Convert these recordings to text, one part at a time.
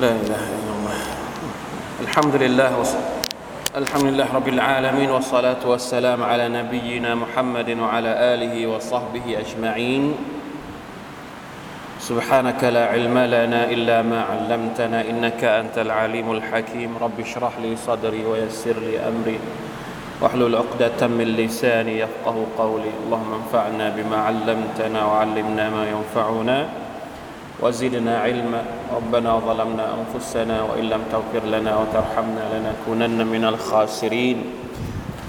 لا إله إلا الله. الحمد لله وص- الحمد لله رب العالمين والصلاة والسلام على نبينا محمد وعلى آله وصحبه أجمعين. سبحانك لا علم لنا إلا ما علمتنا إنك أنت العليم الحكيم. رب اشرح لي صدري ويسر لي أمري واحلل عقدة من لساني يفقه قولي. اللهم انفعنا بما علمتنا وعلمنا ما ينفعنا. وزدنا علما ربنا ظلمنا أنفسنا وإن لم تغفر لنا وترحمنا لنكونن من الخاسرين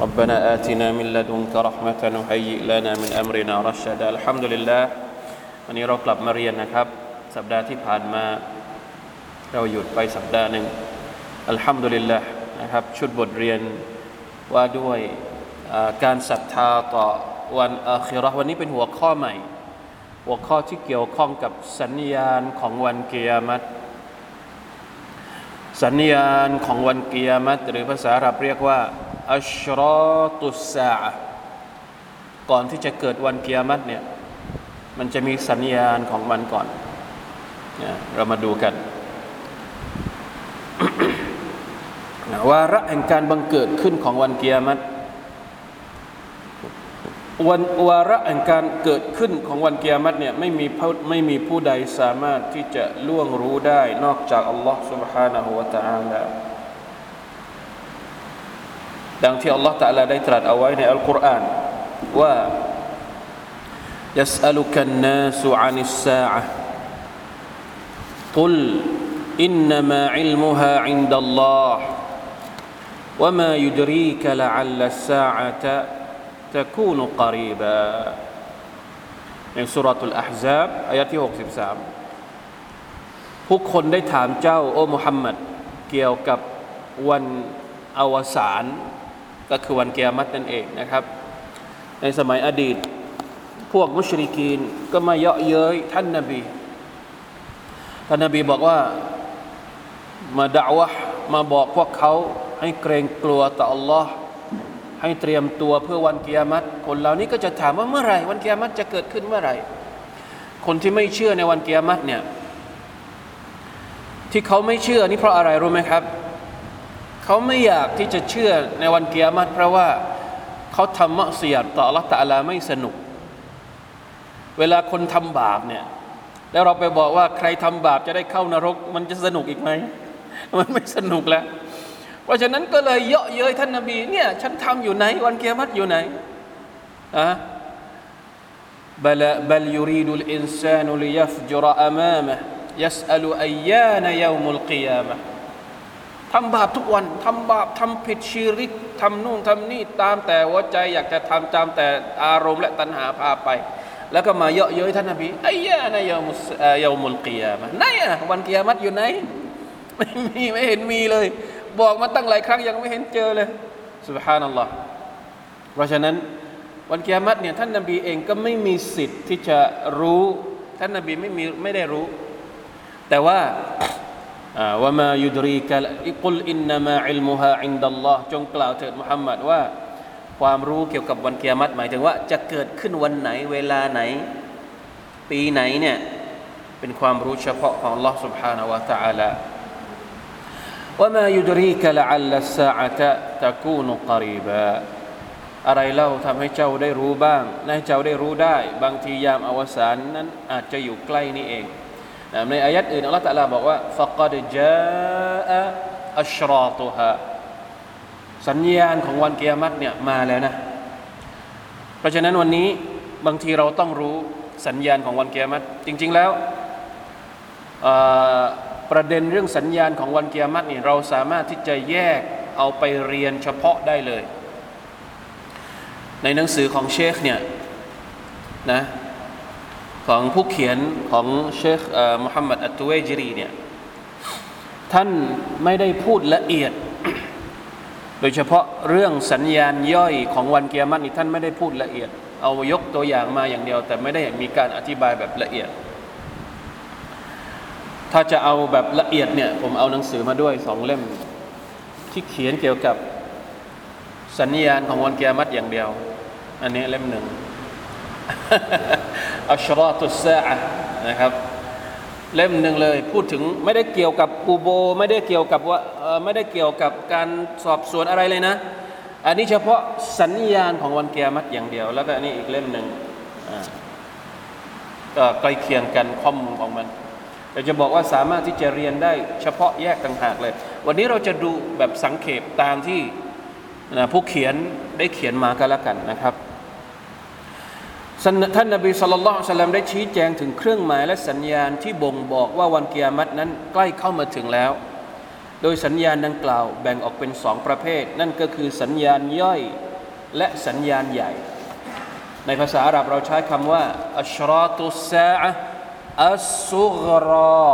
ربنا آتنا من لدنك رحمة وهيئ لنا من أمرنا رشدا الحمد لله วันนี้เรากลับมาเรียนนะครับ สัปดาห์ที่ผ่านมา เราหยุดไปสัปดาห์หนึ่งอัลฮัมดุลิลละนะครับ ชุดบทเรียนว่าด้วยอ่าการศรัทธาต่อวันอาคิเราะห์วันนี้เป็นหัวข้อใหม่ หัวข้อที่เกี่ยวข้องกับสัญญาณของวันเกียรติสัญญาณของวันเกียรติหรือภาษาอาหรับเรียกว่าอัชรอตุสาอะก่อนที่จะเกิดวันเกียรติเนี่ยมันจะมีสัญญาณของมันก่อนนะเรามาดูกันวาระแห่งการบังเกิดขึ้นของวันเกียรติ วันวาระแห่งการเกิดขึ้นของวันเกียรติเนี่ยไม่มีผู้ไม่มีผู้ใดสามารถที่จะล่วงรู้ได้ นอกจากอัลลอฮ์ سبحانه และ تعالى ดังที่อัลลอฮ์ تعالى ได้ตรัสเอาไว้ในอัลกุรอานว่า يسألك الناس عن الساعة قل إنما علمها عند الله وما يدريك لعل الساعة تكون قريبا ในสุรทูลอาฮซับอายะที่63ผู้คนได้ถามเจ้า โอ้มุฮัมมัด เกี่ยวกับวันอวสานก็คือวันเกียรตินั่นเองนะครับ ในสมัยอดีต พวกมุชริกีนก็มาเยาะเย้ยท่านนบี ท่านนบีบอกว่ามาด่าวะห์มาบอกพวกเขาให้เกรงกลัวต่อ Allah ให้เตรียมตัวเพื่อวันเกียรติคนเหล่านี้ก็จะถามว่าเมื่อไหร่วันเกียรติจะเกิดขึ้นเมื่อไหร่ คนที่ไม่เชื่อในวันเกียรติเนี่ยที่เขาไม่เชื่อนี่เพราะอะไรรู้ไหมครับ เขาไม่อยากที่จะเชื่อในวันเกียรติเพราะว่าเขาทำมะเสียดต่อ Allah ตะลาไม่สนุก เวลาคนทำบาปเนี่ยแล้วเราไปบอกว่าใครทำบาปจะได้เข้านรก มันจะสนุกอีกไหมมันไม่สนุกแล้ว เพราะฉะนั้นก็เลยเยาะเย้ยท่านนบีเนี่ยฉันทำอยู่ไหน วันเกียรติอยู่ไหนอะบลบลยูรีดุลอินซานุลยัฟจุรอามามะยัสอัลุอัยยานยามุลกิยามะทำบาปทุกวันทำบาปทำผิดชีริกทำนู่นทำนี่ตามแต่หัวใจอยากจะทำตามแต่อารมณ์และตัณหาพาไป แล้วก็มาเยาะเย้ยท่านนบีอายะนะยามุสยามุลกิยามะไหนอะวันกิยามัตอยู่ไหนไม่มีไม่เห็นมีเลย บอกมาตั้งหลายครั้งยังไม่เห็นเจอเลยสุบฮานัลลอฮ์เพราะฉะนั้น วันกิยามัตเนี่ยท่านนบีเองก็ไม่มีสิทธิ์ที่จะรู้ ท่านนบีไม่มีไม่ได้รู้ แต่ว่าว่ามายุดรีกะกุลอินนามาอิลมุฮาอินดัลลอฮ์จงกล่าวเถิดมุฮัมมัดว่า ความรู้เกี่ยวกับวันเกียรติหมายถึงว่าจะเกิดขึ้นวันไหนเวลาไหน ปีไหนเนี่ยเป็นความรู้เฉพาะของ Allah سبحانه และ تعالى ว่ามายุดรีกะละอัลลัสอาตะตะกูนุกรีบะอะไรเล่าทำให้เจ้าได้รู้บ้างให้เจ้าได้รู้ได้ บางทียามอวสานนั้นอาจจะอยู่ใกล้นี่เอง ในอายัดอื่นอัลลอฮฺตะลาบอกว่า فقد جاء อัชรอตุสัญญาณของวันเกียรติเนี่ยมาแล้วนะ เพราะฉะนั้นวันนี้บางทีเราต้องรู้สัญญาณของวันเกียรติจริง ๆแล้ว ประเด็นเรื่องสัญญาณของวันเกียรตินี่เราสามารถที่จะแยกเอาไปเรียนเฉพาะได้เลย ในหนังสือของเชคเนี่ยนะของผู้เขียนของเชคมุฮัมมัดอัตตุเวจรีเนี่ยท่านไม่ได้พูดละเอียด โดยเฉพาะเรื่องสัญญาณย่อยของวันเกียรตินี่ท่านไม่ได้พูดละเอียด เอายกตัวอย่างมาอย่างเดียว แต่ไม่ได้มีการอธิบายแบบละเอียด ถ้าจะเอาแบบละเอียดเนี่ยผมเอาหนังสือมาด้วยสองเล่ม ที่เขียนเกี่ยวกับสัญญาณของวันเกียรติอย่างเดียว อันนี้เล่มหนึ่งอัชราตุสซาอะนะครับ เล่มหนึ่งเลยพูดถึงไม่ได้เกี่ยวกับกูโบ ไม่ได้เกี่ยวกับว่าไม่ได้เกี่ยวกับการสอบสวนอะไรเลยนะ อันนี้เฉพาะสัญญาณของวันเกียรติอย่างเดียว แล้วก็อันนี้อีกเล่มหนึ่งก็ใกล้เคียงกันข้อมูลของมัน แต่จะบอกว่าสามารถที่จะเรียนได้เฉพาะแยกต่างหากเลย วันนี้เราจะดูแบบสังเขปตามที่นะผู้เขียนได้เขียนมาก็แล้วกันนะครับท่านนบีสุลต่านสลัมได้ชี้แจงถึงเครื่องหมายและสัญญาณที่บ่งบอกว่าวันเกียรตินั้นใกล้เข้ามาถึงแล้ว โดยสัญญาณดังกล่าวแบ่งออกเป็นสองประเภท นั่นก็คือสัญญาณย่อยและสัญญาณใหญ่ ในภาษาอาหรับเราใช้คำว่าอัชราตุสาอะ อัสซุกรอ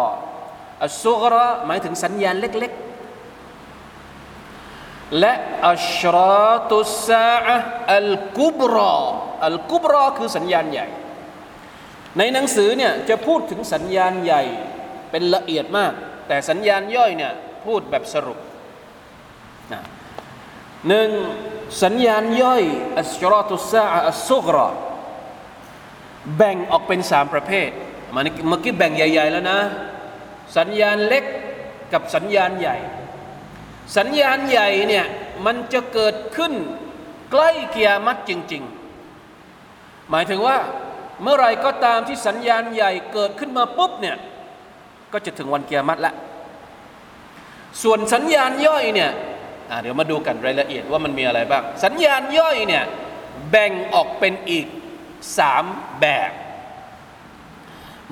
อัสซุกรอหมายถึงสัญญาณเล็กๆ และอัชราตุสาอะอัลกุบรออัลกุบรอคือสัญญาณใหญ่ ในหนังสือเนี่ยจะพูดถึงสัญญาณใหญ่เป็นละเอียดมาก แต่สัญญาณย่อยเนี่ยพูดแบบสรุปหนึ่งสัญญาณย่อยอัชรอตุสาอัสซุกรอแบ่งออกเป็นสามประเภท มันเมื่อกี้แบ่งใหญ่ ๆ แล้วนะ สัญญาณเล็กกับสัญญาณใหญ่ สัญญาณใหญ่เนี่ยมันจะเกิดขึ้นใกล้เกียรติจริง ๆ หมายถึงว่าเมื่อไรก็ตามที่สัญญาณใหญ่เกิดขึ้นมาปุ๊บเนี่ยก็จะถึงวันเกียรติละส่วนสัญญาณย่อยเนี่ยเดี๋ยวมาดูกันรายละเอียดว่ามันมีอะไรบ้าง สัญญาณย่อยเนี่ยแบ่งออกเป็นอีกสามแบบ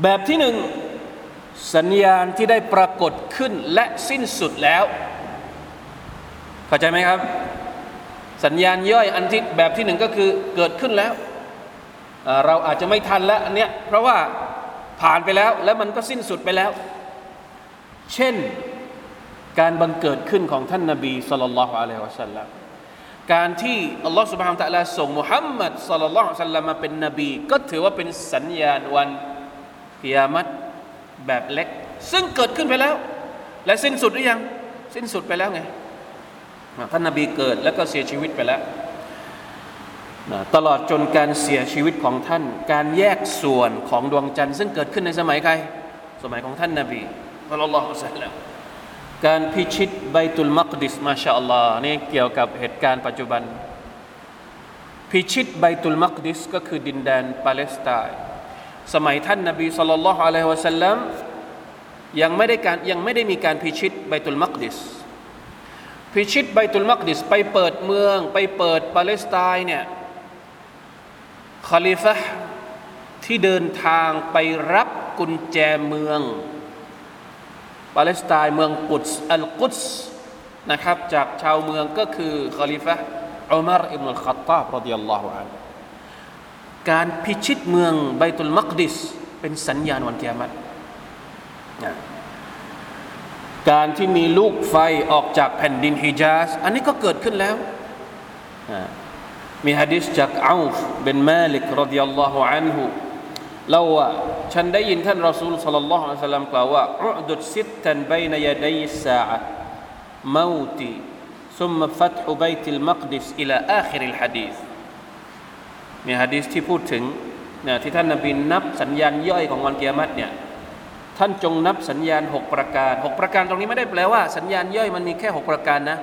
แบบที่หนึ่งสัญญาณที่ได้ปรากฏขึ้นและสิ้นสุดแล้ว เข้าใจไหมครับ สัญญาณย่อยอันที่แบบที่หนึ่งก็คือเกิดขึ้นแล้ว เราอาจจะไม่ทันแล้วอันเนี้ยเพราะว่าผ่านไปแล้วและมันก็สิ้นสุดไปแล้ว เช่นการบังเกิดขึ้นของท่านนาบีสุลต่านละฮ์อะลัยฮิวะสัลลัมการที่อัลลอฮ์สุบฮานตะลาส่งมุฮัมมัดสุลต่านละฮ์มาเป็นนบี ก็ถือว่าเป็นสัญญาณวัน กิยามัตแบบเล็ก ซึ่งเกิดขึ้นไปแล้ว และสิ้นสุดหรือยัง สิ้นสุดไปแล้วไงท่านนาบีเกิดแล้วก็เสียชีวิตไปแล้วตลอดจนการเสียชีวิตของท่าน การแยกส่วนของดวงจันทร์ซึ่งเกิดขึ้นในสมัยใคร สมัยของท่านนาบีสุลลัลลอฮุสัลลัมการพิชิตไบตุลมักดิสما شاء اللهนี่เกี่ยวกับเหตุการณ์ปัจจุบัน พิชิตไบตุลมักดิสก็คือดินแดนปาเลสไตน์ สมัยท่านนาบีصلى الله عليه وسلمยังไม่ได้การยังไม่ได้มีการพิชิตไบตุลมักดิสพิชิตไบตุลมักดิสไปเปิดเมือง ไปเปิดปาเลสไตน์เนี่ยคาลิฟะที่เดินทางไปรับกุญแจเมือง ปาเลสไตน์เมืองกุดอัลกุดสนะครับจากชาวเมืองก็คือคลิฟะอุมารอิบนุลขัตตาบรดิยัลลอฮุอัน การพิชิตเมืองไบตุลมักดิส เป็นสัญญาณวันกิยามัตการที่มีลูกไฟออกจากแผ่นดินฮิจาสอันนี้ก็เกิดขึ้นแล้ว มีฮะดิษจากอาฟเป็นมาลิกรดิยัลลอฮุอันฮุเล่าว่าฉันได้ยินท่านรอซูลصلى الله عليه وسلمกล่าวว่าاعدد ستا بين يدي الساعة موتي ثم فتح بيت المقدس إلى آخر الحديث มีฮะดีษที่พูดถึงเนี่ยที่ท่านนบีนับสัญญาณย่อยของวันเกียมัตเนี่ยท่านจงนับสัญญาณหกประการหกประการตรงนี้ไม่ได้แปลว่าสัญญาณย่อยมันมีแค่หกประการนะ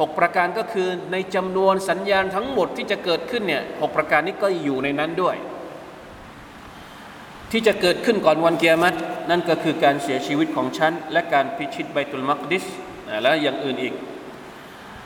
หกประการก็คือในจำนวนสัญญาณทั้งหมดที่จะเกิดขึ้นเนี่ยหกประการนี้ก็อยู่ในนั้นด้วย ที่จะเกิดขึ้นก่อนวันเกียรตินั่นก็คือการเสียชีวิตของฉันและการพิชิตไบตุลมักดิสและอย่างอื่นอีก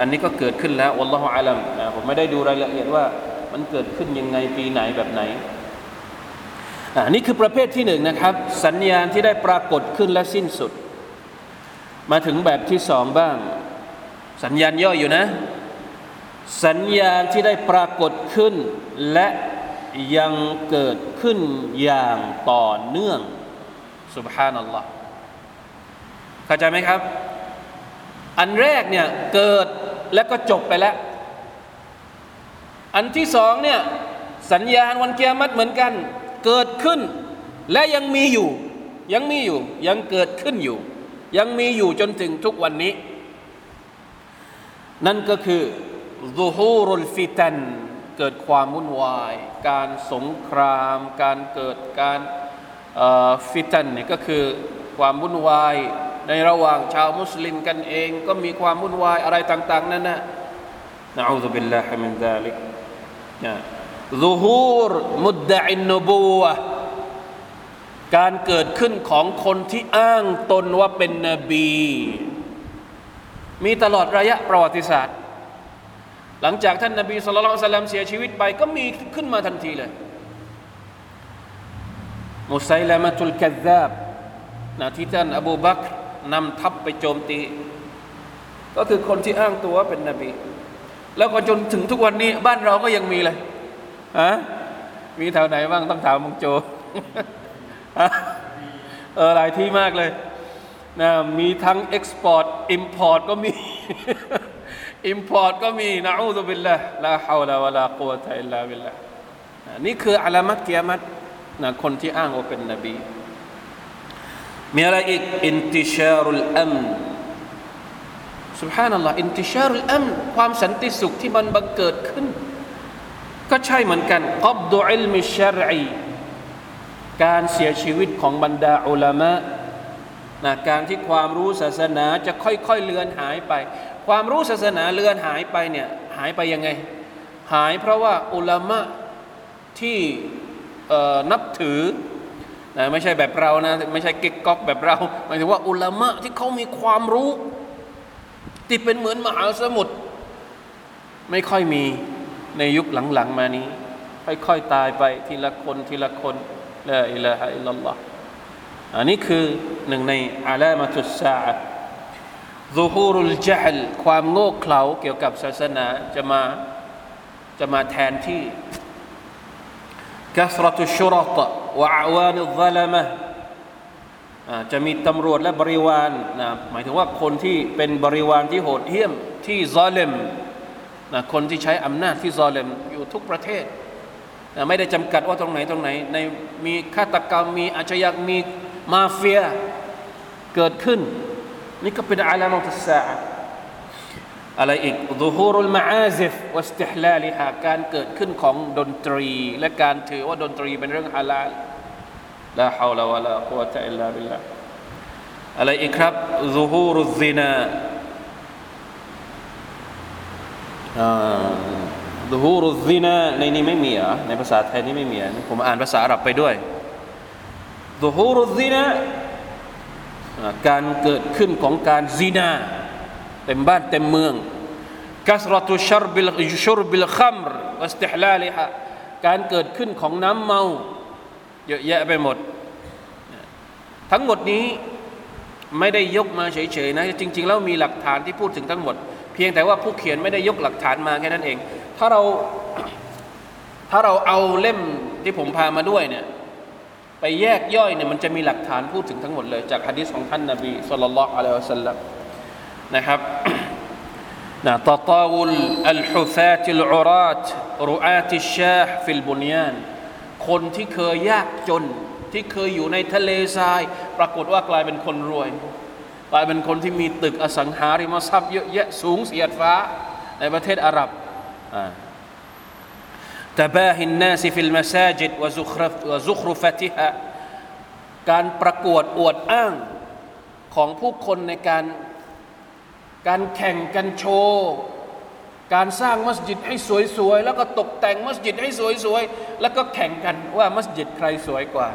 อันนี้ก็เกิดขึ้นแล้ววัลลอฮฺอาลัมนะผมไม่ได้ดูรายละเอียดว่ามันเกิดขึ้นยังไงปีไหนแบบไหนอันนี้คือประเภทที่หนึ่งนะครับ สัญญาณที่ได้ปรากฏขึ้นและสิ้นสุด มาถึงแบบที่สองบ้าง สัญญาณย่อยอยู่นะ สัญญาณที่ได้ปรากฏขึ้น และยังเกิดขึ้นอย่างต่อเนื่องสุบฮานัลลอฮ์เข้าใจไหมครับ อันแรกเนี่ยเกิด แล้วก็จบไปแล้ว อันที่สองเนี่ยสัญญาณวันเกียรติเหมือนกัน เกิดขึ้น และยังมีอยู่ ยังมีอยู่ ยังเกิดขึ้นอยู่ ยังมีอยู่จนถึงทุกวันนี้ นั่นก็คือซูฮูรุลฟิตันเกิดความวุ่นวาย การสงคราม การเกิดการفتنเนี่ยก็คือ ความวุ่นวาย ในระหว่างชาวมุสลิมกันเอง ก็มีความวุ่นวายอะไรต่าง ๆ นั่นนะ نعوذ بالله من ذلك นะ ظهور مدعي النبوةการเกิดขึ้นของคนที่อ้างตนว่าเป็นนบี มีตลอดระยะประวัติศาสตร์ หลังจากท่านนบีصلى الله عليه وسلمเสียชีวิตไป ก็มีขึ้นมาทันทีเลย มุไซลามะตุลกัซาบ นะที่ท่านอบูบักนำทัพไปโจมตี ก็คือคนที่อ้างตัวเป็นนบี แล้วก็จนถึงทุกวันนี้ บ้านเราก็ยังมีเลยฮะมีแถวไหนบ้างต้องถามมงโจเออหลายที่มากเลยนะมีทั้ง export import ก็มีimport ก็มีنعوذ بالله لا حول ولا قوة إلا باللهนี่คือ alamat kiamat นะคนที่อ้างว่าเป็นนบี มีอะไรอีกانتشار الأمن سبحان الله انتشار الأمنความสันติสุขที่มันบังเกิดขึ้น ก็ใช่เหมือนกันقبض العلم الشرعيการเสียชีวิตของบรรดาอุลามะนะการที่ความรู้ศาสนาจะค่อยๆเลือนหายไป ความรู้ศาสนาเลือนหายไปเนี่ยหายไปยังไง หายเพราะว่าอุลามะที่นับถือ นะไม่ใช่แบบเรานะ ไม่ใช่กิ๊กก๊อกแบบเราหมายถึงว่าอุลามะที่เขามีความรู้ที่เป็นเหมือนมหาสมุทรไม่ค่อยมีในยุคหลังๆมานี้ ค่อยๆตายไปทีละคนทีละคนลาอิลาฮะอิลลัลลอฮ์อันนี้คือหนึ่งในอาลามาตุสซาซูฮูรุลจัลความโง่เขลาเกี่ยวกับศาสนาจะมาจะมาแทนที่ กัสรตุชุรตวะอาวานิซาลามจะมีตำรวจและบริวารนะหมายถึงว่าคนที่เป็นบริวารที่โหดเหี้ยมที่ซอเลมนะคนที่ใช้อำนาจที่ซอเลมอยู่ทุกประเทศนะไม่ได้จำกัดว่าตรงไหนตรงไหน ในมีฆาตกรรมมีอาชญากรรมมีมาเฟียเกิดขึ้น นี่ก็เป็นอาลามุตสา อะไรอีกดูฮูรุลมาอาซิฟวัสติฮลาลิฮาการเกิดขึ้นของดนตรี และการถือว่าดนตรีเป็นเรื่องฮาลาลลาฮาวลาวะลากุวะตะอิลลาบิลลาอะไรอีกครับซูฮูรุซินาซูฮูรุซินาในนี้ไม่มีอะในภาษาไทยนี่ไม่มีผมอ่านภาษาอาหรับไปด้วยซูฮูรุซินาการเกิดขึ้นของการซีนา เต็มบ้านเต็มเมืองกัสรตุชรบิลชุรบิลคัมรวัสติฮลาลิฮะการเกิดขึ้นของน้ำเมา เยอะแยะไปหมด ทั้งหมดนี้ไม่ได้ยกมาเฉยๆนะ จริง ๆ แล้วมีหลักฐานที่พูดถึงทั้งหมด เพียงแต่ว่าผู้เขียนไม่ได้ยกหลักฐานมาแค่นั้นเอง ถ้าเราถ้าเราเอาเล่มที่ผมพามาด้วยเนี่ยไปแยกย่อยเนี่ยมันจะมีหลักฐานพูดถึงทั้งหมดเลย จากฮะดิษของท่านนบีสุลต่านละอัลลอฮฺสัลลัม นะครับนะตตาวุลอัลฮุซาติลอุรัตรุอาติชาห์ฟิลบุนยานคนที่เคยยากจน ที่เคยอยู่ในทะเลทราย ปรากฏว่ากลายเป็นคนรวย กลายเป็นคนที่มีตึกอสังหาริมทรัพย์เยอะแยะสูงเสียดฟ้าในประเทศอาหรับตบาฮินนาซิฟิลมาซาจิดวะซุครฟวะซุครุฟติฮะการประกวดอวดอ้างของผู้คนในการ การแข่งกันโชว์การสร้างมัสยิดให้สวยๆ แล้วก็ตกแต่งมัสยิดให้สวยๆ แล้วก็แข่งกันว่ามัสยิดใครสวยกว่า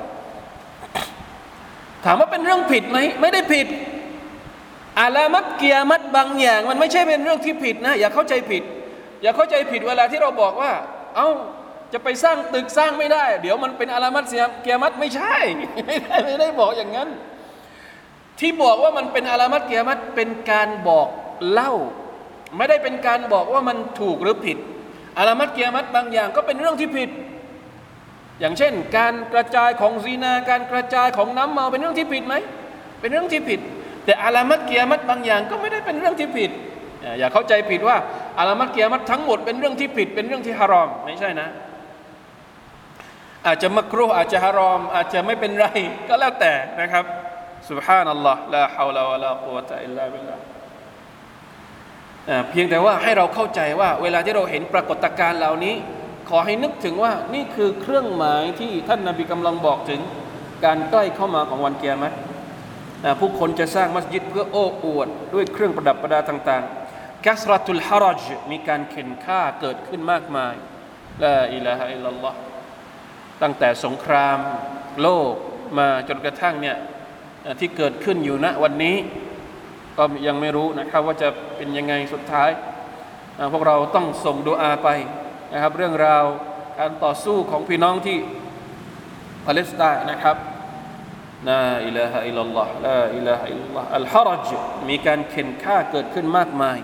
ถามว่าเป็นเรื่องผิดไหมไม่ได้ผิด อาลามัตเกียมัดบางอย่าง มันไม่ใช่เป็นเรื่องที่ผิดนะ อย่าเข้าใจผิด อย่าเข้าใจผิดเวลาที่เราบอกว่า เอา้าจะไปสร้างตึกสร้างไม่ได้ เดี๋ยวมันเป็นอาลามัตเกียมัดไม่ใช่ไม่ได้ไม่ได้บอกอย่างนั้น ที่บอกว่ามันเป็นอาลามัตเกียมัดเป็นการบอกเล่า ไม่ได้เป็นการบอกว่ามันถูกหรือผิด อารามัตเกียมัตบางอย่างก็เป็นเรื่องที่ผิด อย่างเช่น การกระจายของซีนา การกระจายของน้ำเมาเป็นเรื่องที่ผิดไหมเป็นเรื่องที่ผิด แต่อาลามัตเกียรมัตบางอย่างก็ไม่ได้เป็นเรื่องที่ผิด อย่าเข้าใจผิดว่าอาลามัตเกียรมัตทั้งหมดเป็นเรื่องที่ผิด เป็นเรื่องที่ฮารอมไม่ใช่นะ อาจจะมักรุอาจจะฮารอม อาจจะไม่เป็นไรก็แล้วแต่นะครับ سبحان الله لا حول ولا قوة إلا بالله เพียงแต่ว่าให้เราเข้าใจว่า เวลาที่เราเห็นปรากฏการณ์เหล่านี้ ขอให้นึกถึงว่านี่คือเครื่องหมายที่ท่านนาบีกำลังบอกถึงการใกล้เข้ามาของวันเกียรติผู้คนจะสร้างมัสยิดเพื่อโอ้อวด ด้วยเครื่องประดับประดาต่างๆกัสรัตุลฮารจมีการเข็นฆ่าเกิดขึ้นมากมายลาอิลาฮะอิลลัลลอฮ์ตั้งแต่สงครามโลกมาจนกระทั่งเนี่ย ที่เกิดขึ้นอยู่ณวันนี้ ก็ยังไม่รู้นะครับว่าจะเป็นยังไงสุดท้าย พวกเราต้องส่งดูอาไปนะครับ เรื่องราวการต่อสู้ของพี่น้องที่ปาเลสไตน์นะครับلا إله إلا الله لا إله إلا الله الهرجมีการเข่นฆ่าเกิดขึ้นมากมาย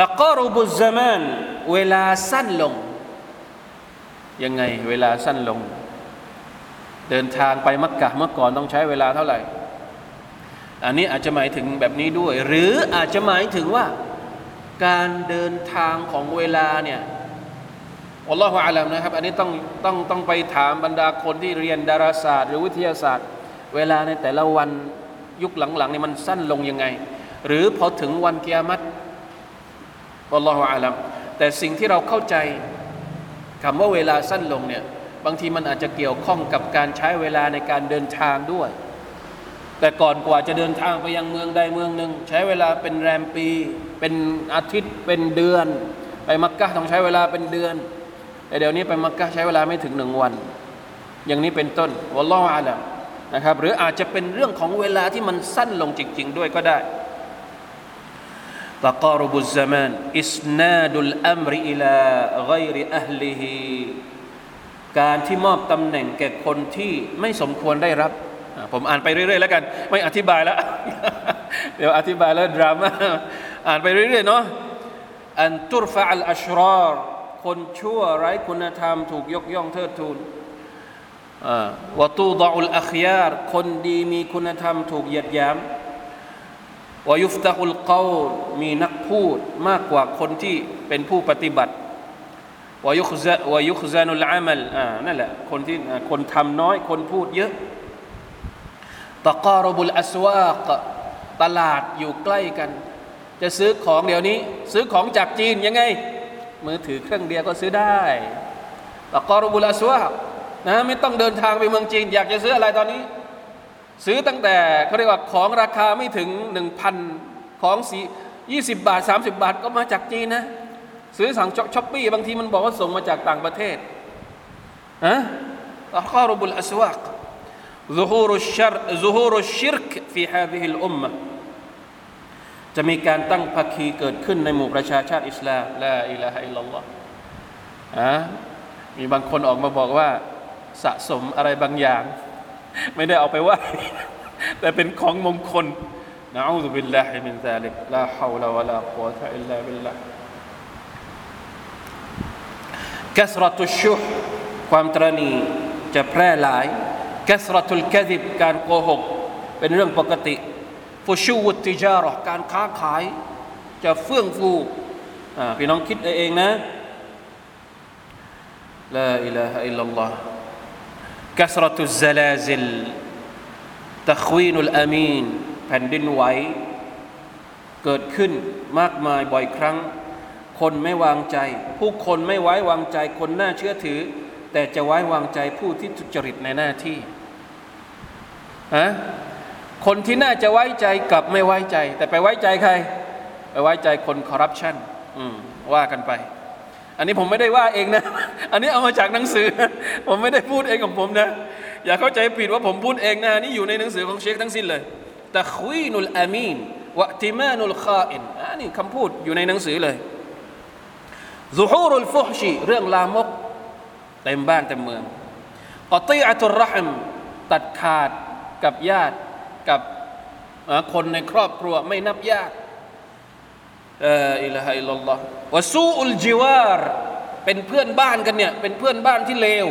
تقارب الزمانเวลาสั้นลง ยังไงเวลาสั้นลง เดินทางไปมักกะเมื่อก่อนต้องใช้เวลาเท่าไหร่ อันนี้อาจจะหมายถึงแบบนี้ด้วย หรืออาจจะหมายถึงว่าการเดินทางของเวลาเนี่ยอัลลอฮฺอาลัมนะครับ อันนี้ต้องต้องต้องไปถามบรรดาคนที่เรียนดาราศาสตร์ หรือวิทยาศาสตร์ เวลาในแต่ละวันยุคหลังๆนี่มันสั้นลงยังไง หรือพอถึงวันกิยามัตอัลลอฮฺอาลัมแต่สิ่งที่เราเข้าใจคำว่าเวลาสั้นลงเนี่ย บางทีมันอาจจะเกี่ยวข้องกับการใช้เวลาในการเดินทางด้วย แต่ก่อนกว่าจะเดินทางไปยังเมืองใดเมืองหนึ่งใช้เวลาเป็นแรมปี เป็นอาทิตย์เป็นเดือน ไปมักกะต้องใช้เวลาเป็นเดือน แต่เดี๋ยวนี้ไปมักกะใช้เวลาไม่ถึงหนึ่งวัน อย่างนี้เป็นต้นวัลลอฮฺอาลัมนะครับ หรืออาจจะเป็นเรื่องของเวลาที่มันสั้นลงจริง ๆ ด้วยก็ได้ تقارب الزمان إسناد الأمر إلى غير أهله การที่มอบตำแหน่งแก่คนที่ไม่สมควรได้รับ ผมอ่านไปเรื่อยๆแล้วกัน ไม่อธิบายแล้ว เดี๋ยวอธิบายแล้วดราม่าอ่านไปเรื่อยๆเนาะอันตุรฟะอัลอัชรอรคนชั่วไร้คุณธรรม ถูกยกย่องเทิดทูนวตูดอุลอัคยารคนดีมีคุณธรรม ถูกเหยียดหยามวายุฟตะฮุลกามีนักพูดมากกว่าคนที่เป็นผู้ปฏิบัติ วายุขซวายุขซานุลอามัลอ่านั่นแหละคนที่คนทำน้อยคนพูดเยอะตะกอรบุลอัสวากตลาดอยู่ใกล้กัน จะซื้อของเดี๋ยวนี้ ซื้อของจากจีนยังไง มือถือเครื่องเดียวก็ซื้อได้ตะกอรบุลอัสวากนะไม่ต้องเดินทางไปเมืองจีน อยากจะซื้ออะไรตอนนี้ ซื้อตั้งแต่เขาเรียกว่าของราคาไม่ถึงหนึ่งพันของสี่ยี่สิบบาทสามสิบบาทก็มาจากจีนนะ ซื้อสั่งช้อปปี้บางทีมันบอกว่าส่งมาจากต่างประเทศอะอัคารุบุลอัสวาก ظهور الشر ظهور الشرك في هذه الأمة จะมีการตั้งภาคีเกิดขึ้นในหมู่ประชาชาติอิสลามลาอิลาฮะอิลลัลลอฮ์อะมีบางคนออกมาบอกว่า สะสมอะไรบางอย่าง ไม่ได้เอาไปไหว้แต่เป็นของมงคลนะอูซุบิลลาฮิมินซาลิกลาฮาวลาวะลากุวะตะอิลลาบิลลาห์ كثرة الشح ความตระหนี่จะแพร่หลายكثرة الكذبการโกหก เป็นเรื่องปกติفشو التجارةการค้าขาย จะเฟื่องฟูพี่น้องคิดเองนะลาอิลาฮะอิลลัลลอฮ์กัสรตุซลาซิลตะควีนุลอามีนแผ่นดินไหวเกิดขึ้นมากมายบ่อยครั้ง คนไม่วางใจ ผู้คนไม่ไว้วางใจคนน่าเชื่อถือ แต่จะไว้วางใจผู้ที่ทุจริตในหน้าที่ฮะคนที่น่าจะไว้ใจกลับไม่ไว้ใจ แต่ไปไว้ใจใคร ไปไว้ใจคนคอร์รัปชันว่ากันไป อันนี้ผมไม่ได้ว่าเองนะ อันนี้เอามาจากหนังสือ ผมไม่ได้พูดเองของผมนะ อย่าเข้าใจผิดว่าผมพูดเองนะนี่อยู่ในหนังสือของเชคทั้งสิ้นเลยตะควีนุลอามีนวะติมานุลคาอินอันนี้คำพูดอยู่ในหนังสือเลย ซุฮูรุลฟุฮชีเรื่องลามกเต็มบ้านเต็มเมืองกอตีอัตุรรหมตัดขาดกับญาติกับคนในครอบครัวไม่นับญาติلا إله إلا الله وسوء الجوارเป็นเพื่อนบ้านกันเนี่ย เป็นเพื่อนบ้านที่เลว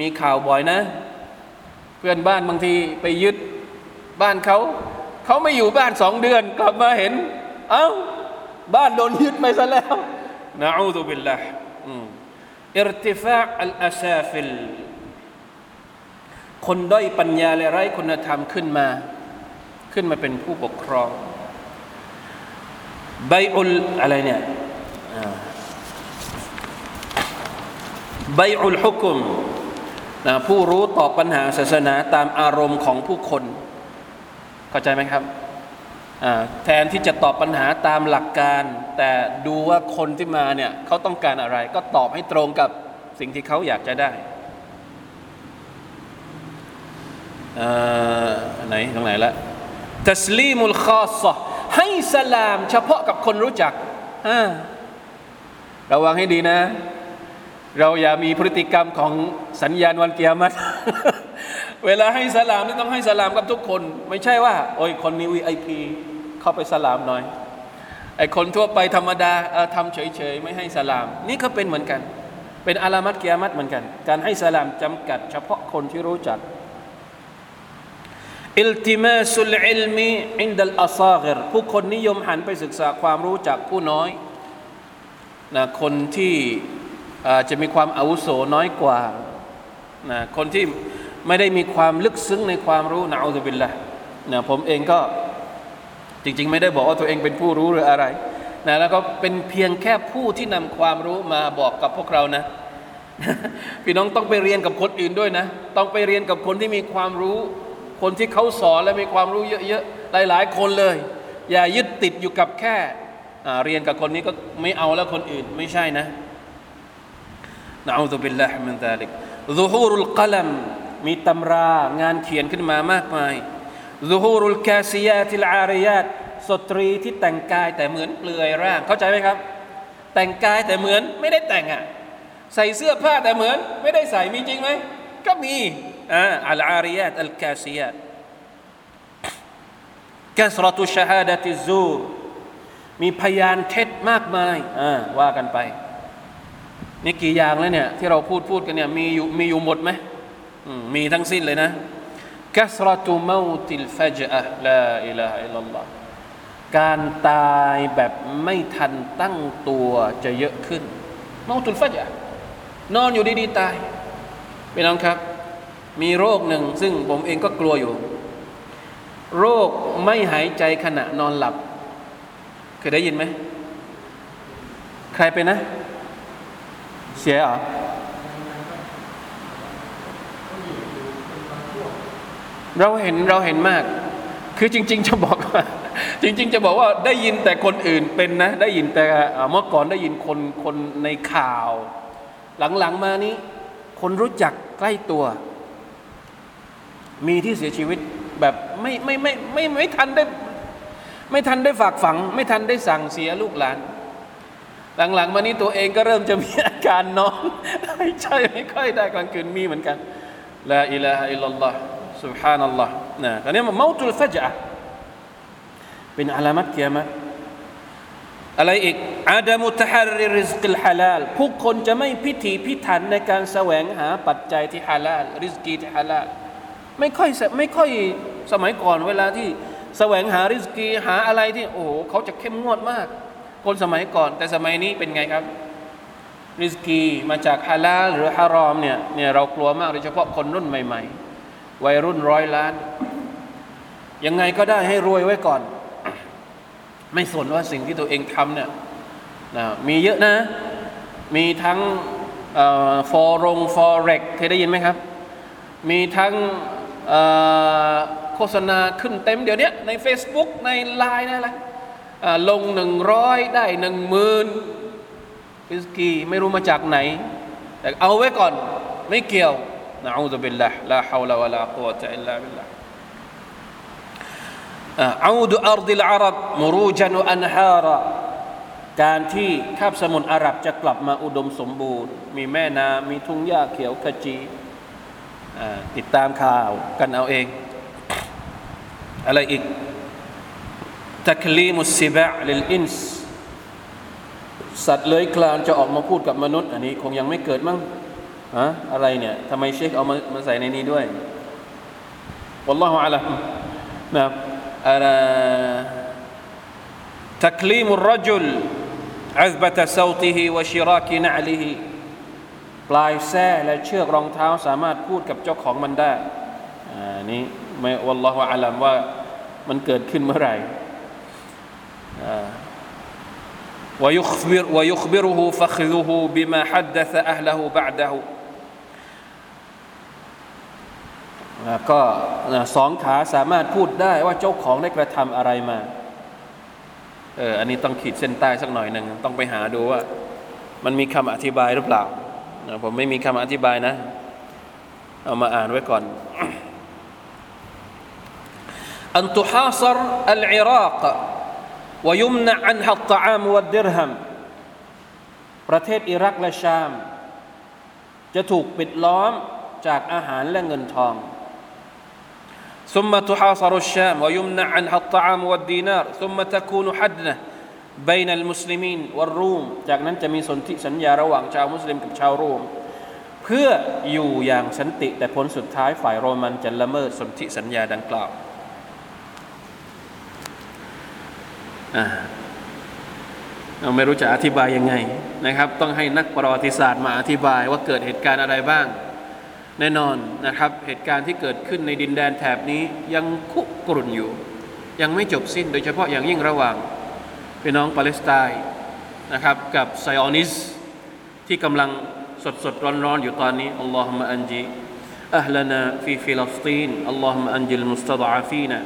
มีข่าวบ่อยนะ เพื่อนบ้านบางทีไปยึดบ้านเขาเขาไม่อยู่บ้านสองเดือน กลับมาเห็น เอ้า บ้านโดนยึดไปซะแล้ว نعوذ بالله ارتفاع الأسافلคนด้อยปัญญาและไร้คุณธรรมขึ้นมา ขึ้นมาเป็นผู้ปกครองใบอุลอะไรเนี่ยใบอุลฮุกุมนะผู้รู้ตอบปัญหาศาสนาตามอารมณ์ของผู้คน เข้าใจไหมครับ แทนที่จะตอบปัญหาตามหลักการ แต่ดูว่าคนที่มาเนี่ยเขาต้องการอะไร ก็ตอบให้ตรงกับสิ่งที่เขาอยากจะได้ไหนตรงไหนละตัสลีมุลคอสให้สลามเฉพาะกับคนรู้จักระวังให้ดีนะ เราอย่ามีพฤติกรรมของสัญญาณวันเกียรติ เวลาให้สลามนี่ต้องให้สลามกับทุกคน ไม่ใช่ว่า โอ้ยคนนี้วีไอพีเข้าไปสลามหน่อยไอคนทั่วไปธรรมดาทำเฉยๆไม่ให้สลาม นี่ก็เป็นเหมือนกัน เป็นอาลามัตเกียมัตเหมือนกัน การให้สลามจำกัด เฉพาะคนที่รู้จักالتماس العلم عند الأصاغرผู้คนนิยมหันไปศึกษาความรู้จากผู้น้อยนะคนที่จะมีความอาวุโสน้อยกว่านะคนที่ ไม่ได้มีความลึกซึ้งในความรู้นะอัลลอบิลละนะผมเองก็จริง ๆ ไม่ได้บอกว่าตัวเองเป็นผู้รู้หรืออะไรนะแล้วก็เป็นเพียงแค่ผู้ที่นำความรู้มาบอกกับพวกเรานะ พี่น้องต้องไปเรียนกับคนอื่นด้วยนะ ต้องไปเรียนกับคนที่มีความรู้ คนที่เขาสอนและมีความรู้เยอะๆหลายๆคนเลย อย่ายึดติดอยู่กับแค่เรียนกับคนนี้ก็ไม่เอาแล้วคนอื่นไม่ใช่นะنعوذ بالله من ذلك ظهور القلم มีตำรางานเขียนขึ้นมามากมายซุฮูรุลกาซิยาติลอาริยาตสตรีที่แต่งกายแต่เหมือนเปลือยร่างเข้าใจไหมครับ แต่งกายแต่เหมือนไม่ได้แต่งอะใส่เสื้อผ้าแต่เหมือน ไม่ได้ใส่มีจริงไหมก็มีอ่าอัลอาริยาตอัลกาซียาตกสรตุชฮาดะติซูมีพยานเท็จมากมายอ่าว่ากันไปนี่กี่อย่างแล้วเนี่ยที่เราพูดพูดกันเนี่ยมีอยู่มีอยู่หมดไหม มีทั้งสิ้นเลยนะกัสรตุมาติลฟจอะลาอิลาอิลลัลลอฮการตายแบบไม่ทันตั้งตัวจะเยอะขึ้นมาตุลฟจอะนอนอยู่ดีๆตายพี่น้องครับ มีโรคหนึ่งซึ่งผมเองก็กลัวอยู่ โรคไม่หายใจขณะนอนหลับ เคยได้ยินไหม ใครเป็นนะ เสียเหรอ เราเห็นเราเห็นมาก คือจริง ๆ จะบอกว่า จริง ๆ จะบอกว่าได้ยินแต่คนอื่นเป็นนะ ได้ยินแต่เมื่อก่อนได้ยินคนคนในข่าว หลังๆมานี้ คนรู้จักใกล้ตัว มีที่เสียชีวิตแบบไม่ไม่ไม่ไม่ไม่ทันได้ ไม่ทันได้ฝากฝัง ไม่ทันได้สั่งเสียลูกหลาน หลังๆ มานี้ตัวเองก็เริ่มจะมีอาการนอนไม่ใช่ไม่ค่อยได้กลางคืนมีเหมือนกันلا إله إلا الله سبحان اللهนะอันนี้มัน موت الفجأةจะเป็นอาลามัตเกียมัตอะไรอีกعدم تحري الرزق الحلالผู้คนจะไม่พิถีพิถันในการแสวงหาปัจจัยที่ฮาลาลริสกีที่ฮาลาลไม่ค่อยไม่ค่อยสมัยก่อนเวลาที่แสวงหาริสกีหาอะไรที่โอ้โหเขาจะเข้มงวดมาก คนสมัยก่อน แต่สมัยนี้เป็นไงครับ ริสกีมาจากฮาลาลหรือฮารอมเนี่ยเนี่ยเรากลัวมากโดยเฉพาะคนรุ่นใหม่ ๆ วัยรุ่นร้อยล้าน ยังไงก็ได้ให้รวยไว้ก่อน ไม่สนว่าสิ่งที่ตัวเองทำเนี่ยนะมีเยอะนะ มีทั้งฟอรง forex เคยได้ยินไหมครับ มีทั้งโฆษณาขึ้นเต็มเดี๋ยวนี้ใน Facebook ในไลน์นะอะไรลงหนึ่งร้อยได้หนึ่งหมื่นริสกีไม่รู้มาจากไหน แต่เอาไว้ก่อนไม่เกี่ยว نعوذ بالله لا حول ولا قوة إلا بالله عود أرض العرب مروجا وأنهاراการที่คาบสมุทรอาหรับจะกลับมาอุดมสมบูรณ์ มีแม่น้ำมีทุ่งหญ้าเขียวขจีติดตามข่าวกันเอาเอง อะไรอีกตักลีมุสิบะลิลอินส์สัตว์เลื้อยคลานจะออกมาพูดกับมนุษย์ อันนี้คงยังไม่เกิดมั้ง อะอะไรเนี่ยทำไมเชคเอามามาใส่ในนี้ด้วยวัลลอฮฺอะลัอฮฺนะครับอะไรตักลีมุรจุลอัซบะตะซาวติฮิวชิรากินะลิฮิปลายแส้และเชือกรองเท้าสามารถพูดกับเจ้าของมันได้อันนี้ไม่วัลลอฮฺอะลัอฮฺว่ามันเกิดขึ้นเมื่อไหร่วยุคบิรวยุคบิรุฮูฟัคซุฮูบิมาฮัดอัลลอฮฺบะดะฮู ก็สองขาสามารถพูดได้ว่าเจ้าของได้กระทำอะไรมาเอออันนี้ต้องขีดเส้นใต้สักหน่อยหนึ่งต้องไปหาดูว่า มันมีคำอธิบายหรือเปล่าผมไม่มีคำอธิบายนะ เอามาอ่านไว้ก่อนอันตุฮาซรอัลอิรักวยมนะอันฮัตตามวัดดิรประเทศอิรักและชาม จะถูกปิดล้อมจากอาหารและเงินทอง ثم تحاصر الشام ويمنع عنها الطعام والدينار ثم تكون حدنة بين المسلمين والروم จากนั้นจะมีสนธิสัญญาระหว่างชาวมุสลิมกับชาวโรม เพื่ออยู่อย่างสันติแต่ผลสุดท้ายฝ่ายโรมันจะละเมิดสนธิสัญญาดังกล่าวอ่าเราไม่รู้จะอธิบายยังไงนะครับ ต้องให้นักประวัติศาสตร์มาอธิบายว่าเกิดเหตุการณ์อะไรบ้าง แน่นอนนะครับ เหตุการณ์ที่เกิดขึ้นในดินแดนแถบนี้ยังคุกรุ่นอยู่ ยังไม่จบสิ้นโดยเฉพาะอย่างยิ่งระหว่างพี่น้องปาเลสไตน์นะครับกับไซออนิสที่กำลังสดสดร้อนร้อนอยู่ตอนนี้اللهم أنج أهلنا في فلسطين اللهم أنج المستضعفين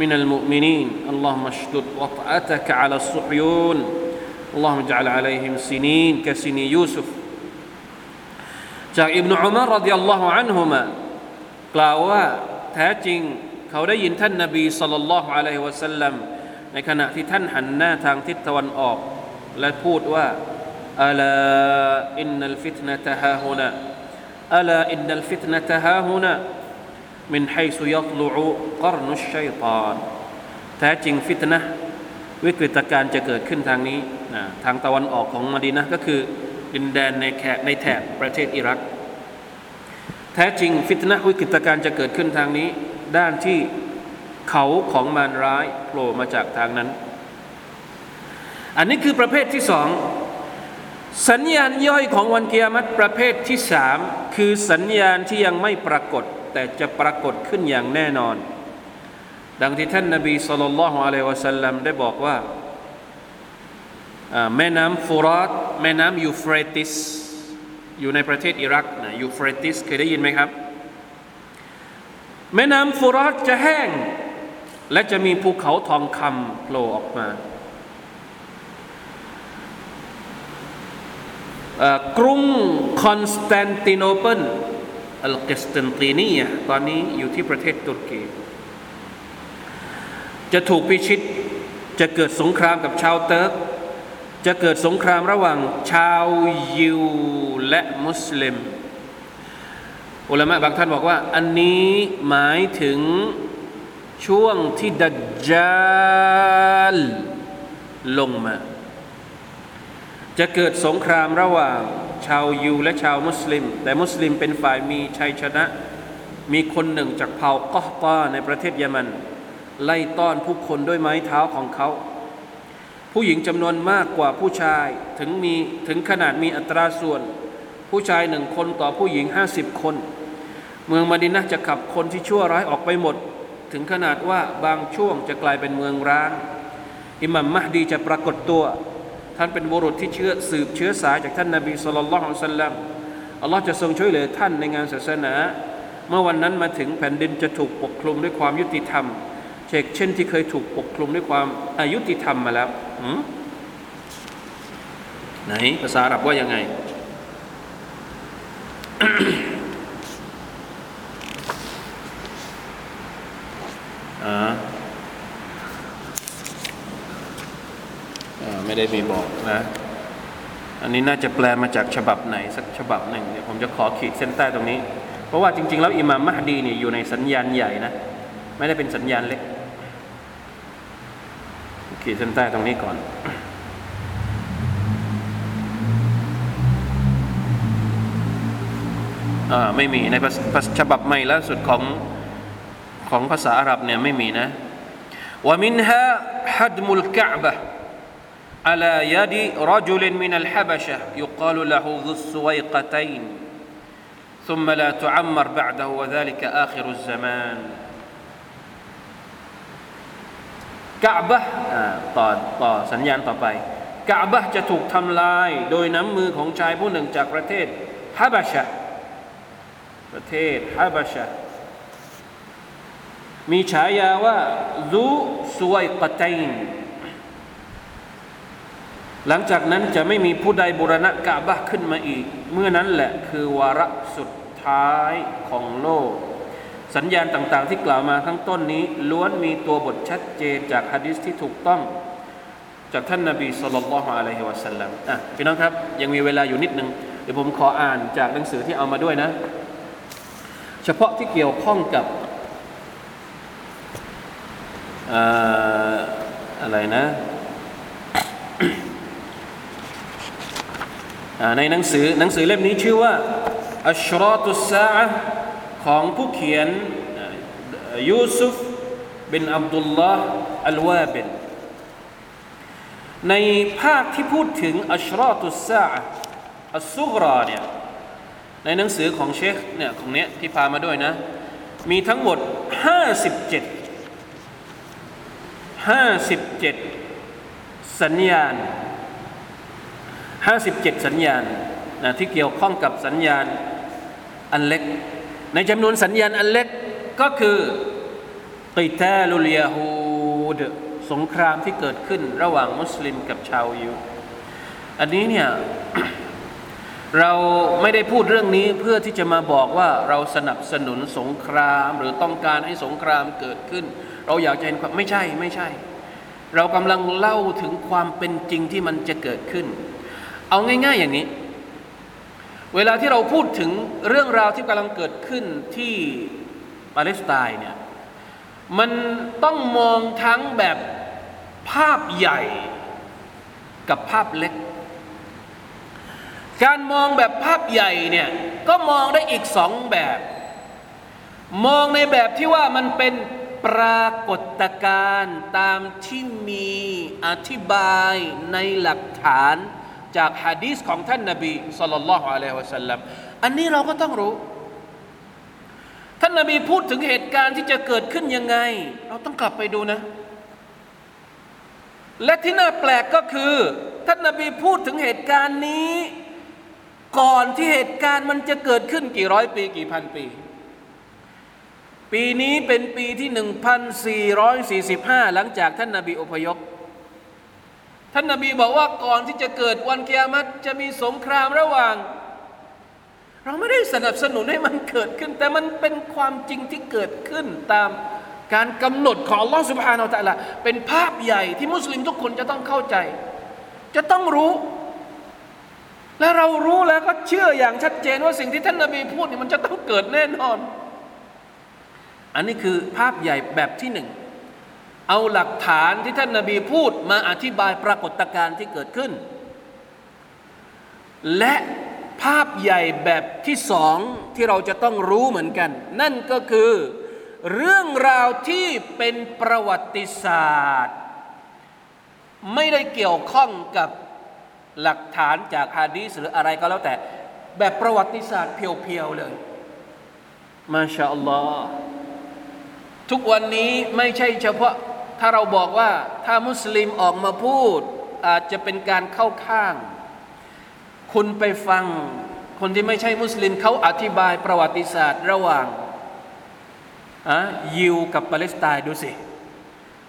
من المؤمنين اللهم اشدد وطأتك على صهيون اللهم اجعل عليهم سنين كسني يوسف จากอิบนุอุมารرضي الله عنهماกล่าวว่าแท้จริงเขาได้ยินท่านนบีصلى الله عليه وسلمในขณะที่ท่านหันหน้าทางทิศตะวันออก และพูดว่าألا إن الفتنة هاهنا ألا إن الفتنة هاهناมินไฮซุยัตลุอุกรนุชัยตอนแท้จริงฟิตนะวิกฤตการจะเกิดขึ้นทางนี้ทางตะวันออกของมดีนะก็คือ ดินแดนในแคในแถบประเทศอิรัก แท้จริงฟิตนะวิกฤตการจะเกิดขึ้นทางนี้ ด้านที่เขาของมารร้ายโผล่มาจากทางนั้น อันนี้คือประเภทที่สองสัญญาณย่อยของวันเกียรติประเภทที่สามคือสัญญาณที่ยังไม่ปรากฏ แต่จะปรากฏขึ้นอย่างแน่นอน ดังที่ท่านนบีสุลต่านละฮ์อะลัยวะสัลลัมได้บอกว่า แม่น้ำฟูรอตแม่น้ำยูเฟรติสอยู่ในประเทศอิรักนะยูเฟรติสเคยได้ยินไหมครับ แม่น้ำฟูรอตจะแห้ง และจะมีภูเขาทองคำโผล่ออกมา กรุงคอนสแตนติโนเปิลالقسطنطينيةตอนนี้อยู่ที่ประเทศตุรกีจะถูกพิชิตจะเกิดสงครามกับชาวเติร์ก จะเกิดสงครามระหว่างชาวยิวและมุสลิม อุลามะบางท่านบอกว่า อันนี้หมายถึงช่วงที่ดัจจาลลงมา จะเกิดสงครามระหว่างชาวยูและชาวมุสลิม แต่มุสลิมเป็นฝ่ายมีชัยชนะ มีคนหนึ่งจากเผ่ากอตาในประเทศเยมัน ไล่ต้อนผู้คนด้วยไม้เท้าของเขา ผู้หญิงจำนวนมากกว่าผู้ชายถึงมีถึงขนาดมีอัตราส่วน ผู้ชายหนึ่งคนต่อผู้หญิงห้าสิบคน เมืองมาดินะจะขับคนที่ชั่วร้ายออกไปหมด ถึงขนาดว่าบางช่วงจะกลายเป็นเมืองร้างอิหมัมมะฮดีจะปรากฏตัว ท่านเป็นบุรุษที่เชื้อสืบเชื้อสายจากท่านนาบีสุลต่านละฮ์สัลลัมอัลลอฮ์จะทรงช่วยเหลือท่านในงานศาสนา เมื่อวันนั้นมาถึงแผ่นดินจะถูกปกคลุมด้วยความยุติธรรมเช่นเช่นที่เคยถูกปกคลุมด้วยความอายุติธรรมมาแล้ว ไหนภาษาอรับว่ายังไงอ่าอ่าไม่ได้มีบอกนะ อันนี้น่าจะแปลมาจากฉบับไหนสักฉบับหนึ่งเดี๋ยวผมจะขอขีดเส้นใต้ตรงนี้ เพราะว่าจริง ๆ แล้วอิหม่ามมะฮดีเนี่ยอยู่ในสัญญาณใหญ่นะ ไม่ได้เป็นสัญญาณเล็ก ขีดเส้นใต้ตรงนี้ก่อน อ่าไม่มีในภาษาฉบับใหม่ล่าสุดของของภาษาอาหรับเนี่ยไม่มีนะ ومنها حدم الكعبة على يد رجل من الحبشة يقال له ذو السويقتين ثم لا تعمر بعده وذلك آخر الزمان กะบะต่อต่อสัญญาณต่อไปกะบะจะถูกทำลายโดยน้ำมือของชายผู้หนึ่งจากประเทศฮะบะชะประเทศฮะบะชะมีฉายาว่าซูสวยกตัยนหลังจากนั้นจะไม่มีผู้ใดบูรณะกะบะขึ้นมาอีก เมื่อนั้นแหละคือวาระสุดท้ายของโลก สัญญาณต่างๆ ที่กล่าวมาทั้งต้นนี้ ล้วนมีตัวบทชัดเจนจากฮะดิษที่ถูกต้อง จากท่านนาบีสุลต่านละฮ์อะลัยฮิวะสัลลัมอะพี่น้องครับยังมีเวลาอยู่นิดนึงเดี๋ยวผมขออ่านจากหนังสือที่เอามาด้วยนะ เฉพาะที่เกี่ยวข้องกับอะไรนะในหนังสือหนังสือเล่มนี้ชื่อว่าอัชรอตุสซา ของผู้เขียนยูซุฟบินอับดุลลาห์อัลวาบินในภาคที่พูดถึงอัชรอตุสซาอัสซุกราเนี่ยในหนังสือของเชคเนี่ยของเนี้ยที่พามาด้วยนะ มีทั้งหมด 57 57 สัญญาณ 57 สัญญาณนะที่เกี่ยวข้องกับสัญญาณอันเล็ก ในจำนวนสัญญาณอันเล็กก็คือกิตาลุลยาฮูดสงครามที่เกิดขึ้นระหว่างมุสลิมกับชาวยิวอันนี้เนี่ยเราไม่ได้พูดเรื่องนี้เพื่อที่จะมาบอกว่าเราสนับสนุนสงครามหรือต้องการให้สงครามเกิดขึ้น เราอยากจะเห็นความไม่ใช่ไม่ใช่ เรากำลังเล่าถึงความเป็นจริงที่มันจะเกิดขึ้น เอาง่าย ๆ อย่างนี้ เวลาที่เราพูดถึงเรื่องราวที่กำลังเกิดขึ้นที่ปาเลสไตน์เนี่ยมันต้องมองทั้งแบบภาพใหญ่กับภาพเล็ก การมองแบบภาพใหญ่เนี่ยก็มองได้อีกสองแบบ มองในแบบที่ว่ามันเป็นปรากฏการณ์ตามที่มีอธิบายในหลักฐาน จากฮะดีษของท่านนาบีสุลต่านละฮ์อะลัยฮิวะสัลลัมอันนี้เราก็ต้องรู้ ท่านนาบีพูดถึงเหตุการณ์ที่จะเกิดขึ้นยังไง เราต้องกลับไปดูนะ และที่น่าแปลกก็คือ ท่านนาบีพูดถึงเหตุการณ์นี้ ก่อนที่เหตุการณ์มันจะเกิดขึ้นกี่ร้อยปีกี่พันปี ปีนี้เป็นปีที่ 1445 หลังจากท่านนาบีอพยพ ท่านนาบีบอกว่าก่อนที่จะเกิดวันเกียรติจะมีสงครามระหว่าง เราไม่ได้สนับสนุนให้มันเกิดขึ้น แต่มันเป็นความจริงที่เกิดขึ้นตามการกำหนดของอัลอสุบฮานาอัลตะละเป็นภาพใหญ่ที่มุสลิมทุกคนจะต้องเข้าใจ จะต้องรู้ และเรารู้แล้วก็เชื่ออย่างชัดเจนว่าสิ่งที่ท่านนาบีพูดนี่มันจะต้องเกิดแน่นอน อันนี้คือภาพใหญ่แบบที่หนึ่ง เอาหลักฐานที่ท่านนาบีพูดมาอธิบายปรากฏการณ์ที่เกิดขึ้น และภาพใหญ่แบบที่สองที่เราจะต้องรู้เหมือนกัน นั่นก็คือเรื่องราวที่เป็นประวัติศาสตร์ ไม่ได้เกี่ยวข้องกับหลักฐานจากฮะดีษหรืออะไรก็แล้วแต่ แบบประวัติศาสตร์เพียวๆเลย มาชาอัลลอฮ์ทุกวันนี้ไม่ใช่เฉพาะ ถ้าเราบอกว่าถ้ามุสลิมออกมาพูด อาจจะเป็นการเข้าข้าง คุณไปฟังคนที่ไม่ใช่มุสลิมเขาอธิบายประวัติศาสตร์ระหว่างอะยิวกับปาเลสไตน์ดูสิ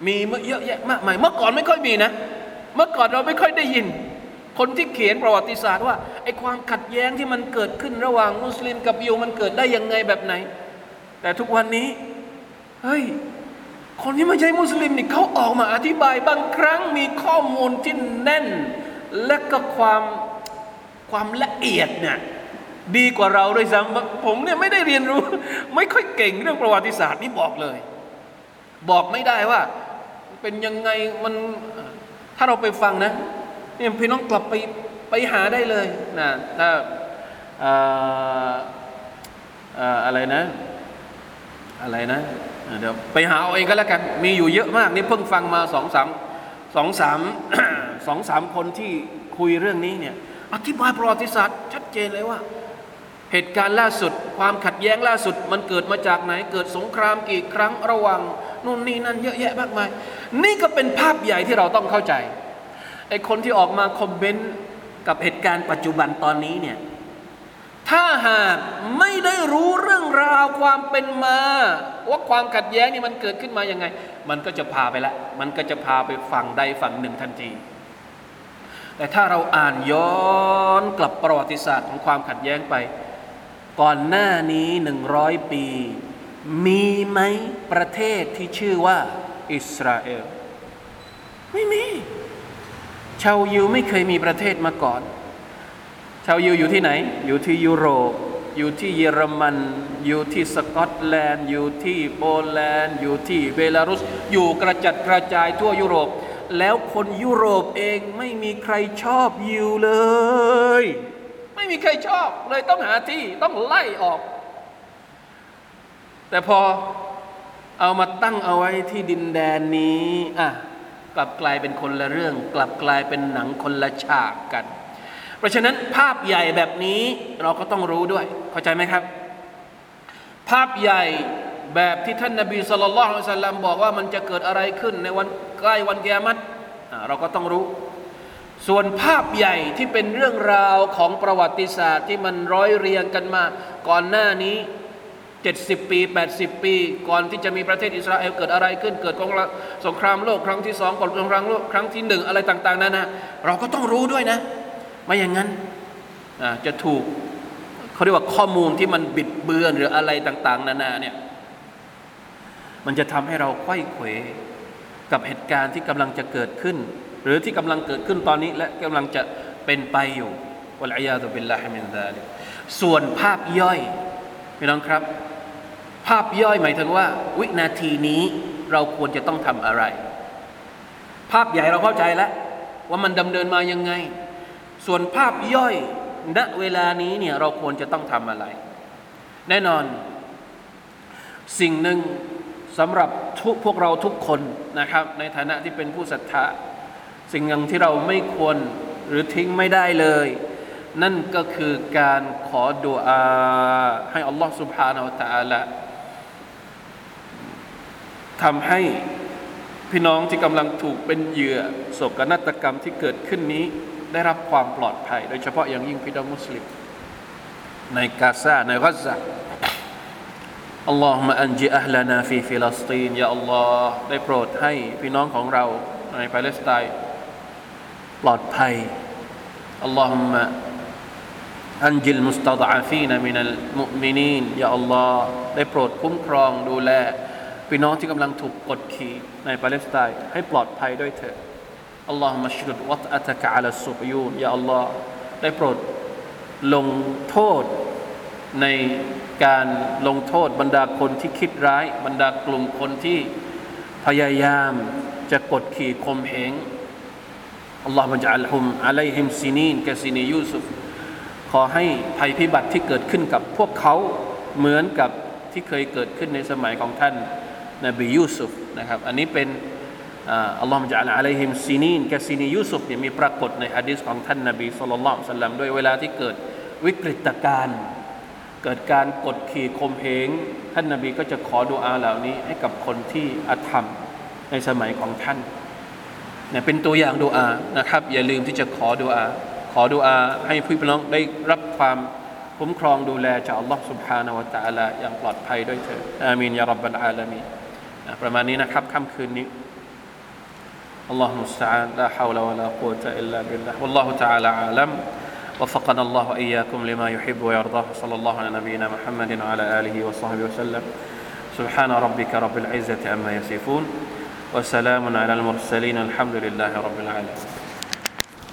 มีเยอะแยะมากมายเมื่อก่อนไม่ค่อยมีนะ เมื่อก่อนเราไม่ค่อยได้ยิน คนที่เขียนประวัติศาสตร์ว่าไอ้ความขัดแย้งที่มันเกิดขึ้นระหว่างมุสลิมกับยิวมันเกิดได้ยังไงแบบไหน แต่ทุกวันนี้เฮ้ย คนที่ไม่ใช่มุสลิมนี่เขาออกมาอธิบายบางครั้งมีข้อมูลที่แน่น และก็ความความละเอียดเนี่ยดีกว่าเราด้วยซ้ำผมเนี่ยไม่ได้เรียนรู้ ไม่ค่อยเก่งเรื่องประวัติศาสตร์นี่บอกเลย บอกไม่ได้ว่า เป็นยังไงมันถ้าเราไปฟังนะเนี่ยพี่น้องกลับไปไปหาได้เลยนะถ้าอะไรนะ อะไรนะ เดี๋ยวไปหาเอาเองก็แล้วกัน มีอยู่เยอะมากนี่เพิ่งฟังมาสองสามสองสามสองสามคนที่คุยเรื่องนี้เนี่ยอธิบายประวัติศาสตร์ ชัดเจนเลยว่า เหตุการณ์ล่าสุด ความขัดแย้งล่าสุด มันเกิดมาจากไหน เกิดสงครามกี่ครั้งระว่างนู่นนี่นั่นเยอะแยะมากมาย นี่ก็เป็นภาพใหญ่ที่เราต้องเข้าใจไอ้คนที่ออกมาคอมเมนต์กับเหตุการณ์ปัจจุบันตอนนี้เนี่ย ถ้าหากไม่ได้รู้เรื่องราวความเป็นมา ว่าความขัดแย้งนี่มันเกิดขึ้นมาอยังไง มันก็จะพาไปละ มันก็จะพาไปฝั่งใดฝั่งหนึ่งทันที แต่ถ้าเราอ่านย้อนกลับประวัติศาสตร์ของความขัดแย้งไป ก่อนหน้านี้หนึ่งร้อยปี มีไหมประเทศที่ชื่อว่า อิสราเอล ไม่มี ชาวยิวไม่เคยมีประเทศมาก่อน ชาวยิวอยู่ที่ไหน อยู่ที่ยุโรป อยู่ที่เยอรมัน อยู่ที่สกอตแลนด์ อยู่ที่โปแลนด์ อยู่ที่เบลารุส อยู่กระจัดกระจายทั่วยุโรป แล้วคนยุโรปเองไม่มีใครชอบยิวเลย ไม่มีใครชอบเลยต้องหาที่ต้องไล่ออก แต่พอเอามาตั้งเอาไว้ที่ดินแดนนี้อะกลับกลายเป็นคนละเรื่อง กลับกลายเป็นหนังคนละฉากกัน ราะฉะนั้นภาพใหญ่แบบนี้เราก็ต้องรู้ด้วย เข้าใจไหมครับ ภาพใหญ่แบบที่ท่านนาบีสุลต่านละสัลลัมบอกว่ามันจะเกิดอะไรขึ้นในวันใกล้วันกิยามัตเราก็ต้องรู้ ส่วนภาพใหญ่ที่เป็นเรื่องราวของประวัติศาสตร์ที่มันร้อยเรียงกันมา ก่อนหน้านี้ 70 ปี 80 ปี ก่อนที่จะมีประเทศอิสราเอลเกิดอะไรขึ้น เกิดสงครามโลกครั้งที่สองก่อนสงครามโลกครั้งที่หนึ่งอะไรต่าง ๆนั่นนะเราก็ต้องรู้ด้วยนะ ไม่อย่างนั้นจะถูกเขาเรียกว่าข้อมูลที่มันบิดเบือนหรืออะไรต่าง ๆ นานาเนี่ยมันจะทำให้เราไข้เขวกับเหตุการณ์ที่กำลังจะเกิดขึ้น หรือที่กำลังเกิดขึ้นตอนนี้และกำลังจะเป็นไปอยู่วะลัยยาตุบิลลาฮิมินซาลิส่วนภาพย่อยพี่น้องครับ ภาพย่อยหมายถึงว่า วินาทีนี้เราควรจะต้องทำอะไร ภาพใหญ่เราเข้าใจแล้ว ว่ามันดำเนินมายังไง ส่วนภาพย่อยณเวลานี้เนี่ยเราควรจะต้องทำอะไร แน่นอน สิ่งหนึ่งสำหรับทุกพวกเราทุกคนนะครับ ในฐานะที่เป็นผู้ศรัทธาสิ่งหนึ่งที่เราไม่ควรหรือทิ้งไม่ได้เลย นั่นก็คือการขอดุอาให้อัลลอฮฺ سبحانه وتعالىทำให้พี่น้องที่กำลังถูกเป็นเหยื่อโศกนาฏกรรมที่เกิดขึ้นนี้ ได้รับความปลอดภัย โดยเฉพาะอย่างยิ่งพี่น้องมุสลิม ในกาซาในกัซซาاللهم أنج أهلنا في فلسطين يا اللهได้โปรดให้พี่น้องของเราในปาเลสไตน์ปลอดภัยอัลลอฮฺมะอันจิลมุสตาดาฟีนมินัลมุมินีนยาอัลลอฮ์ได้โปรดคุ้มครองดูแล พี่น้องที่กำลังถูกกดขี่ในปาเลสไตน์ให้ปลอดภัยด้วยเถิด อัลลอฮฺมะชรุดวัตอัตกะอัลสุบยูนยาอัลลอฮ์ได้โปรดลงโทษในการลงโทษบรรดาคนที่คิดร้าย บรรดากลุ่มคนที่พยายามจะกดขี่ข่มเหงاللهم اجعلها عليهم سنين كسني يوسفขอให้ภัยพิบัติที่เกิดขึ้นกับพวกเขาเหมือนกับที่เคยเกิดขึ้นในสมัยของท่านนบียูซุฟนะครับ อันนี้เป็น อัลลอฮฺมะจัลอะลัยฮิมซินีนกะซินียูซุฟเนี่ยมีปรากฏในฮะดีษของท่านนบีสุลต่านสัลลัมด้วยเวลาที่เกิดวิกฤตการณ์เกิดการกดขี่ข่มเหงท่านนาบีก็จะขอดุอาเหล่านี้ ให้กับคนที่อาธรรมในสมัยของท่านเนี่ยเป็นตัวอย่างดุอานะครับ อย่าลืมที่จะขอดุอา ขอดุอาให้พี่น้องได้รับความคุ้มครองดูแลจากอัลลอฮ์ سبحانه และ تعالى อย่างปลอดภัยด้วยเถิดอามีนยารับบัลอาลามีประมาณนี้นะครับค่ำคืนนี้ الله المستعان لا حول ولا قوة إلا بالله. والله تعالى أعلم. وفقنا الله وإياكم لما يحب ويرضاه. صلى الله على نبينا محمد وعلى آله وصحبه وسلم. سبحان ربك رب العزة عما يصفون. وسلام على المرسلين. الحمد لله رب العالمين.